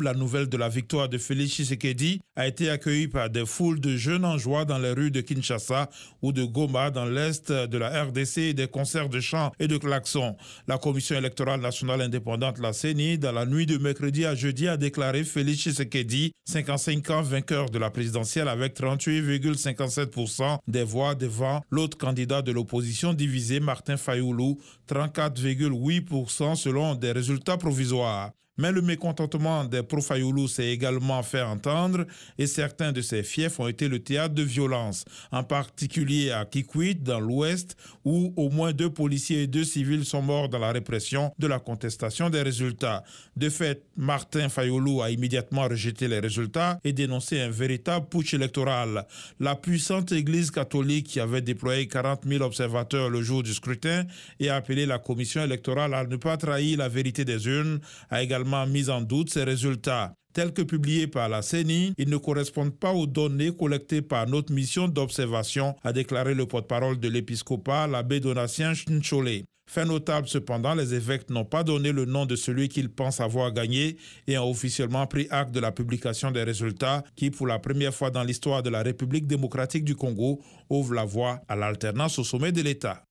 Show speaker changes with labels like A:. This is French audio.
A: La nouvelle de la victoire de Félix Tshisekedi a été accueillie par des foules de jeunes en joie dans les rues de Kinshasa ou de Goma dans l'est de la RDC des concerts de chants et de klaxons. La Commission électorale nationale indépendante, la CENI, dans la nuit de mercredi à jeudi, a déclaré Félix Tshisekedi, 55 ans vainqueur de la présidentielle avec 38,57% des voix devant l'autre candidat de l'opposition divisé, Martin Fayoulou, 34,8% selon des résultats provisoires. Mais le mécontentement des pro-Fayoulou s'est également fait entendre et certains de ces fiefs ont été le théâtre de violences, en particulier à Kikwit, dans l'ouest, où au moins deux policiers et deux civils sont morts dans la répression de la contestation des résultats. De fait, Martin Fayoulou a immédiatement rejeté les résultats et dénoncé un véritable putsch électoral. La puissante Église catholique qui avait déployé 40 000 observateurs le jour du scrutin et a appelé la commission électorale à ne pas trahir la vérité des urnes a également mis en doute ces résultats. Tels que publiés par la CENI, ils ne correspondent pas aux données collectées par notre mission d'observation, a déclaré le porte-parole de l'épiscopat, l'abbé Donatien Chinchole. Fait notable cependant, les évêques n'ont pas donné le nom de celui qu'ils pensent avoir gagné et ont officiellement pris acte de la publication des résultats qui, pour la première fois dans l'histoire de la République démocratique du Congo, ouvre la voie à l'alternance au sommet de l'État.